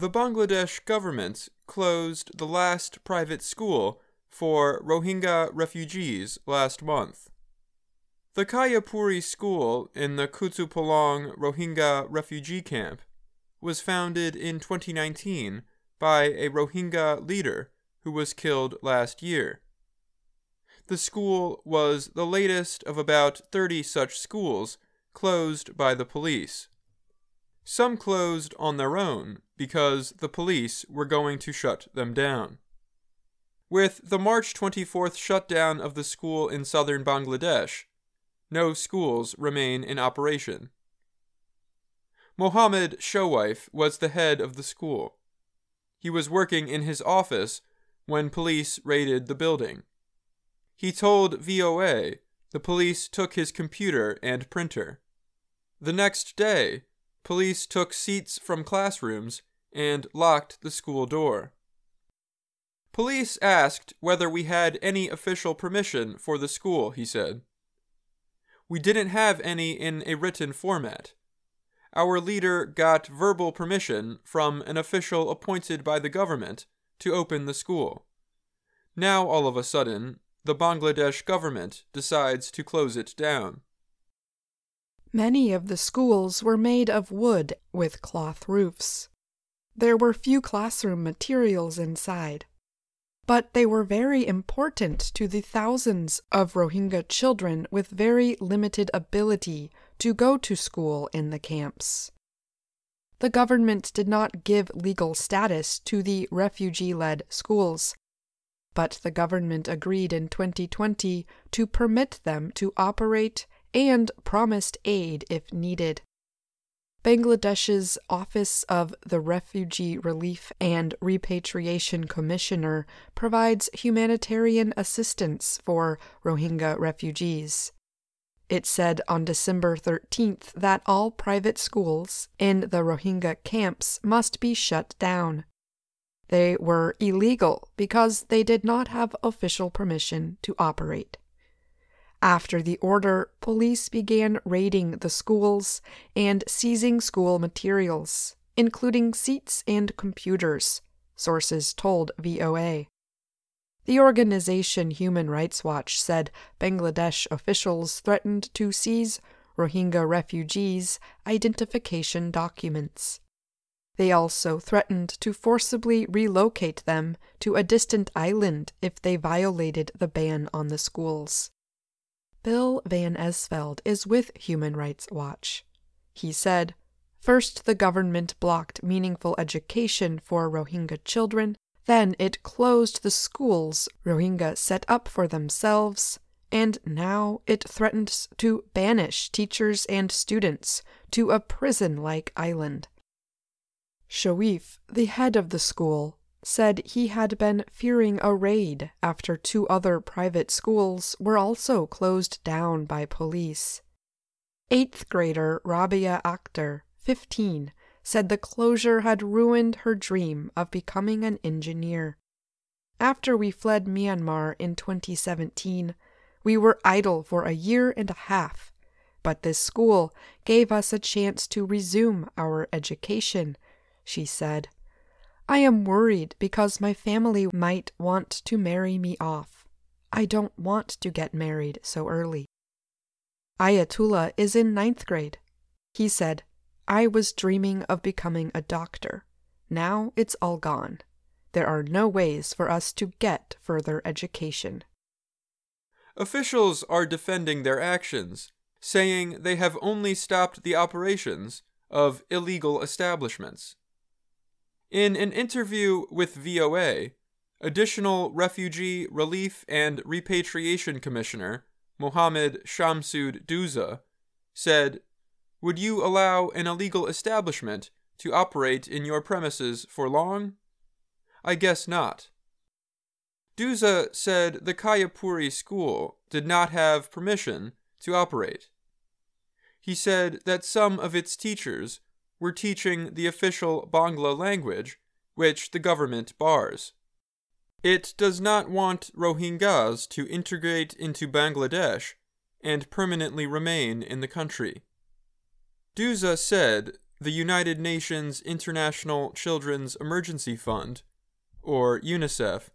The Bangladesh government closed the last private school for Rohingya refugees last month. The Kayapuri school in the Kutupalong Rohingya refugee camp was founded in 2019 by a Rohingya leader who was killed last year. The school was the latest of about 30 such schools closed by the police. Some closed on their own because the police were going to shut them down. With the March 24th shutdown of the school in southern Bangladesh, no schools remain in operation. Mohammed Showaif was the head of the school. He was working in his office when police raided the building. He told VOA the police took his computer and printer. The next day, police took seats from classrooms and locked the school door. Police asked whether we had any official permission for the school, he said. We didn't have any in a written format. Our leader got verbal permission from an official appointed by the government to open the school. Now, all of a sudden, the Bangladesh government decides to close it down. Many of the schools were made of wood with cloth roofs. There were few classroom materials inside, but they were very important to the thousands of Rohingya children with very limited ability to go to school in the camps. The government did not give legal status to the refugee led schools, but the government agreed in 2020 to permit them to operate and promised aid if needed. Bangladesh's Office of the Refugee Relief and Repatriation Commissioner provides humanitarian assistance for Rohingya refugees. It said on December 13th that all private schools in the Rohingya camps must be shut down. They were illegal because they did not have official permission to operate. After the order, police began raiding the schools and seizing school materials, including seats and computers, sources told VOA. The organization Human Rights Watch said Bangladesh officials threatened to seize Rohingya refugees' identification documents. They also threatened to forcibly relocate them to a distant island if they violated the ban on the schools. Bill Van Esveld is with Human Rights Watch. He said, First, the government blocked meaningful education for Rohingya children, then, it closed the schools Rohingya set up for themselves, and now it threatens to banish teachers and students to a prison like island. Showaif, the head of the school, said he had been fearing a raid after two other private schools were also closed down by police. Eighth grader Rabia Akhtar, 15, said the closure had ruined her dream of becoming an engineer. After we fled Myanmar in 2017, we were idle for a year and a half, but this school gave us a chance to resume our education, she said. I am worried because my family might want to marry me off. I don't want to get married so early. Ayatullah is in ninth grade. He said, I was dreaming of becoming a doctor. Now it's all gone. There are no ways for us to get further education. Officials are defending their actions, saying they have only stopped the operations of illegal establishments. In an interview with VOA, Additional Refugee Relief and Repatriation Commissioner Mohammed Shamsud Douza said, Would you allow an illegal establishment to operate in your premises for long? I guess not. Douza said the Kayapuri school did not have permission to operate. He said that some of its teachers were teaching the official Bangla language, which the government bars. It does not want Rohingyas to integrate into Bangladesh and permanently remain in the country. Douza said the United Nations International Children's Emergency Fund, or UNICEF,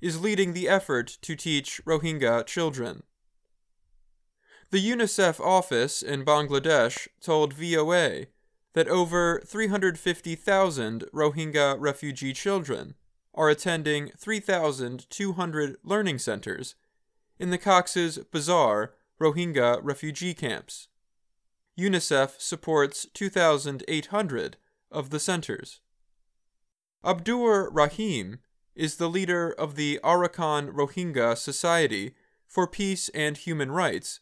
is leading the effort to teach Rohingya children. The UNICEF office in Bangladesh told VOA that over 350,000 Rohingya refugee children are attending 3,200 learning centers in the Cox's Bazar Rohingya refugee camps. UNICEF supports 2,800 of the centers. Abdur Rahim is the leader of the Arakan Rohingya Society for Peace and Human Rights,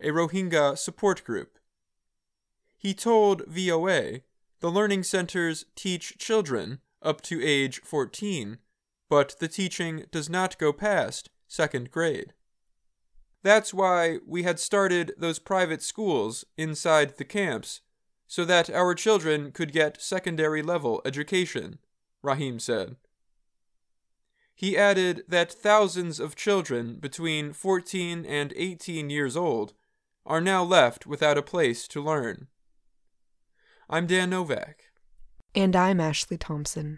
a Rohingya support group. He told VOA the learning centers teach children up to age 14, but the teaching does not go past second grade. That's why we had started those private schools inside the camps so that our children could get secondary level education, Rahim said. He added that thousands of children between 14 and 18 years old are now left without a place to learn. I'm Dan Novak. And I'm Ashley Thompson.